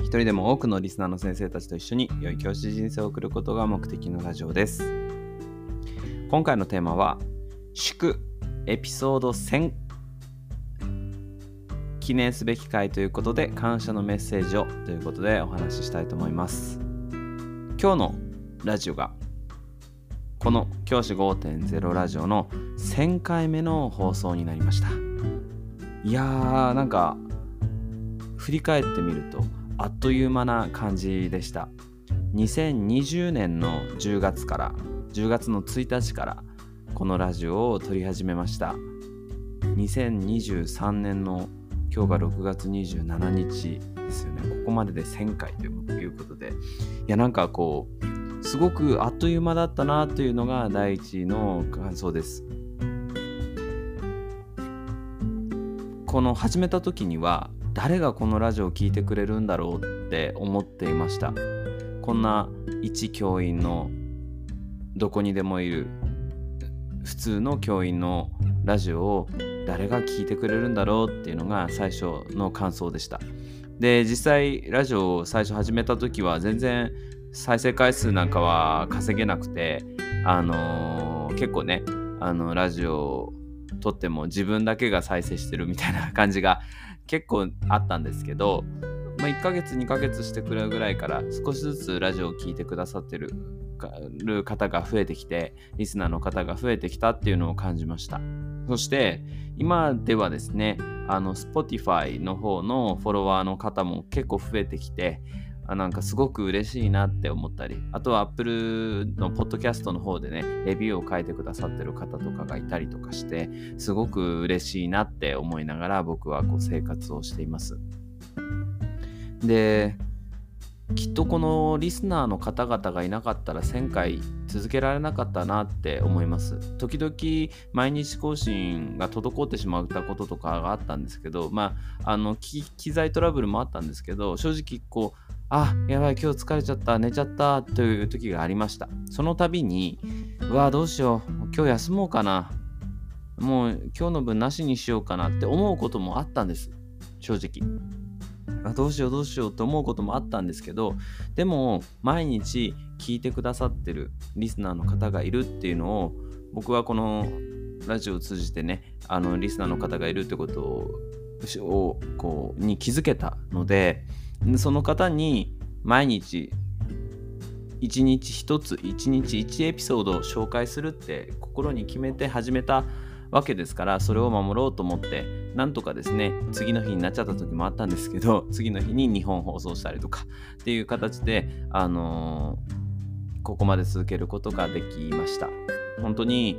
一人でも多くのリスナーの先生たちと一緒に良い教師人生を送ることが目的のラジオです。今回のテーマは祝エピソード1000記念すべき回ということで感謝のメッセージをということでお話ししたいと思います。今日のラジオがこの教師5.0ラジオの1000回目の放送になりました。いやーなんか振り返ってみるとあっという間な感じでした。2020年の10月から10月の1日からこのラジオを撮り始めました。2023年の今日が6月27日ですよね。ここまでで1000回ということで。いやなんかこうすごくあっという間だったなというのが第一の感想です。この始めた時には誰がこのラジオを聴いてくれるんだろうって思っていました。こんな一教員のどこにでもいる普通の教員のラジオを誰が聞いてくれるんだろうっていうのが最初の感想でした。で実際ラジオを最初始めた時は全然再生回数なんかは稼げなくてあのー結構ねあのラジオを撮っても自分だけが再生してるみたいな感じが結構あったんですけど、まあ、1ヶ月2ヶ月してくるぐらいから少しずつラジオを聴いてくださってるる方が増えてきてリスナーの方が増えてきたっていうのを感じました。そして今ではですねあの Spotify の方のフォロワーの方も結構増えてきてあなんかすごく嬉しいなって思ったりあとは Apple のポッドキャストの方でねレビューを書いてくださってる方とかがいたりとかしてすごく嬉しいなって思いながら僕はこう生活をしています。できっとこのリスナーの方々がいなかったら1000回続けられなかったなって思います。時々毎日更新が滞ってしまったこととかがあったんですけどまああの機材トラブルもあったんですけど正直こうあやばい今日疲れちゃった寝ちゃったという時がありました。その度にうわどうしよう今日休もうかなもう今日の分なしにしようかなって思うこともあったんです正直あどうしようどうしようと思うこともあったんですけどでも毎日聞いてくださってるリスナーの方がいるっていうのを僕はこのラジオを通じてねあのリスナーの方がいるってことををこうに気づけたのでその方に毎日一日一つ一日一エピソードを紹介するって心に決めて始めたわけですからそれを守ろうと思ってなんとかですね次の日になっちゃった時もあったんですけど 次の日に2本放送したりとかっていう形であのーここまで続けることができました。本当に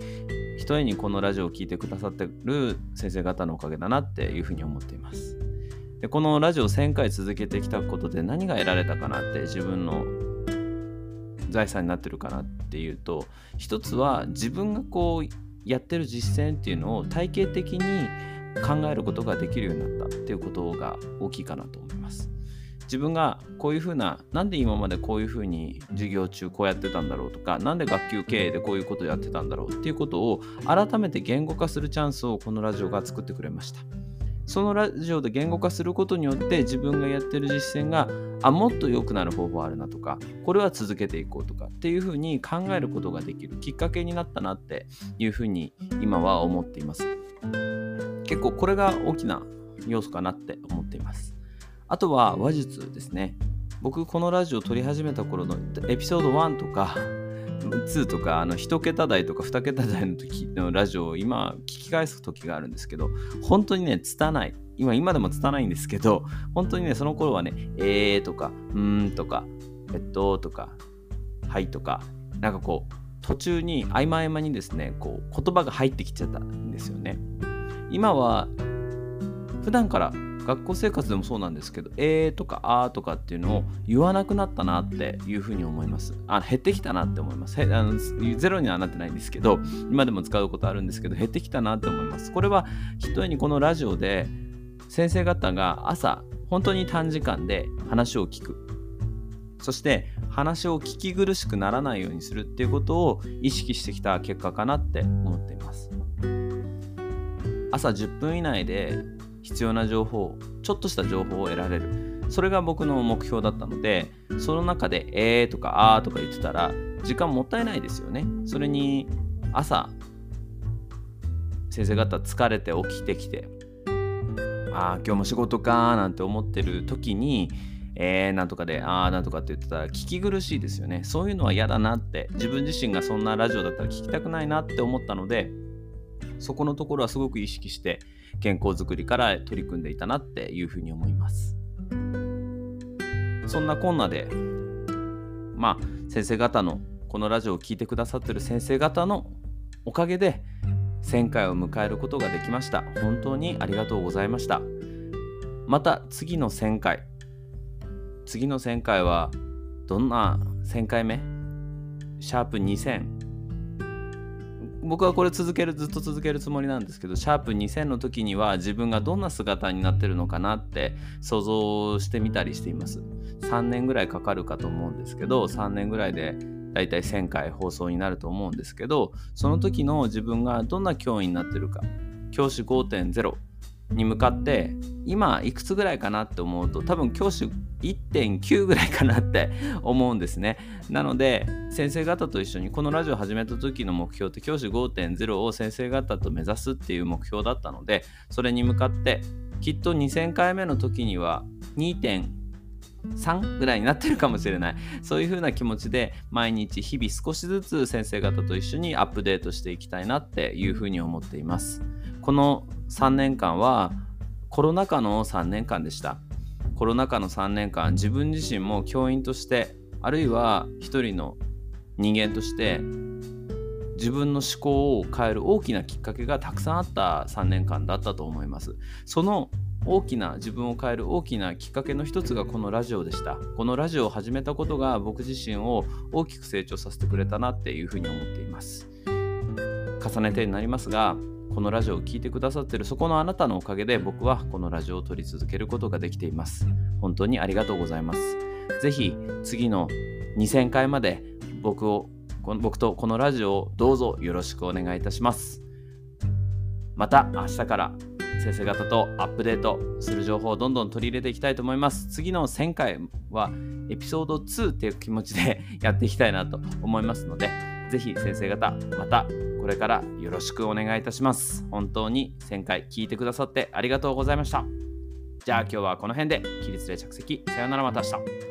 一重にこのラジオを聴いてくださってる先生方のおかげだなっていうふうに思っています。でこのラジオ1000回続けてきたことで何が得られたかなって自分の財産になってるかなっていうと一つは自分がこうやってる実践っていうのを体系的に考えることができるようになったっていうことが大きいかなと思います。自分がこういうふうななんで今までこういうふうに授業中こうやってたんだろうとかなんで学級経営でこういうことやってたんだろうっていうことを改めて言語化するチャンスをこのラジオが作ってくれました。そのラジオで言語化することによって自分がやってる実践があもっと良くなる方法あるなとかこれは続けていこうとかっていうふうに考えることができるきっかけになったなっていうふうに今は思っています。結構これが大きな要素かなって思っています。あとは話術ですね。僕このラジオを撮り始めた頃のエピソード1とか2とかあの1桁台とか2桁台の時のラジオを今聞き返す時があるんですけど本当にね拙い今今でも拙いんですけど本当にねその頃はねえーとかうーんとかえっととかはいとかなんかこう途中に合間合間にですねこう言葉が入ってきちゃったんですよね。今は普段から学校生活でもそうなんですけど「えー」とか「あー」とかっていうのを言わなくなったなっていうふうに思います。あ減ってきたなって思います。あのゼロにはなってないんですけど今でも使うことあるんですけど減ってきたなって思います。これはひとえにこのラジオで先生方が朝本当に短時間で話を聞く。そして話を聞き苦しくならないようにするっていうことを意識してきた結果かなって思っています。朝10分以内で必要な情報ちょっとした情報を得られるそれが僕の目標だったのでその中で「えー」とか「あー」とか言ってたら時間もったいないですよねそれに朝先生方疲れて起きてきてああ今日も仕事かなんて思ってる時にえー、なんとかで、ああ、なんとかって言ってたら聞き苦しいですよね。そういうのは嫌だなって、自分自身がそんなラジオだったら聞きたくないなって思ったので、そこのところはすごく意識して健康づくりから取り組んでいたなっていうふうに思います。そんなこんなで、まあ、先生方の、このラジオを聴いてくださってる先生方のおかげで、1000回を迎えることができました。本当にありがとうございました。また次の1000回、次の1000回はどんな1000回目？シャープ2000僕はこれ続けるずっと続けるつもりなんですけどシャープ2000の時には自分がどんな姿になってるのかなって想像してみたりしています。3年ぐらいかかるかと思うんですけど3年ぐらいでだいたい1000回放送になると思うんですけどその時の自分がどんな教員になってるか。教師5.0に向かって今いくつぐらいかなって思うと多分教師1.9ぐらいかなって 思うんですね。なので先生方と一緒にこのラジオ始めた時の目標って教師5.0を先生方と目指すっていう目標だったのでそれに向かってきっと2000回目の時には2.3ぐらいになってるかもしれない。そういう風な気持ちで毎日日々少しずつ先生方と一緒にアップデートしていきたいなっていう風に思っています。この3年間はコロナ禍の3年間でした。コロナ禍の3年間自分自身も教員としてあるいは一人の人間として自分の思考を変える大きなきっかけがたくさんあった3年間だったと思います。その大きな自分を変える大きなきっかけの一つがこのラジオでした。このラジオを始めたことが僕自身を大きく成長させてくれたなっていうふうに思っています。重ねてになりますがこのラジオを聴いてくださってるそこのあなたのおかげで僕はこのラジオを撮り続けることができています。本当にありがとうございます。ぜひ次の2000回まで僕を僕とこのラジオをどうぞよろしくお願いいたします。また明日から先生方とアップデートする情報をどんどん取り入れていきたいと思います。次の1000回はエピソード2っていう気持ちで やっていきたいなと思いますので、ぜひ先生方またこれからよろしくお願いいたします。本当に1000回聞いてくださってありがとうございました。じゃあ今日はこの辺で起立で着席。さよならまた明日。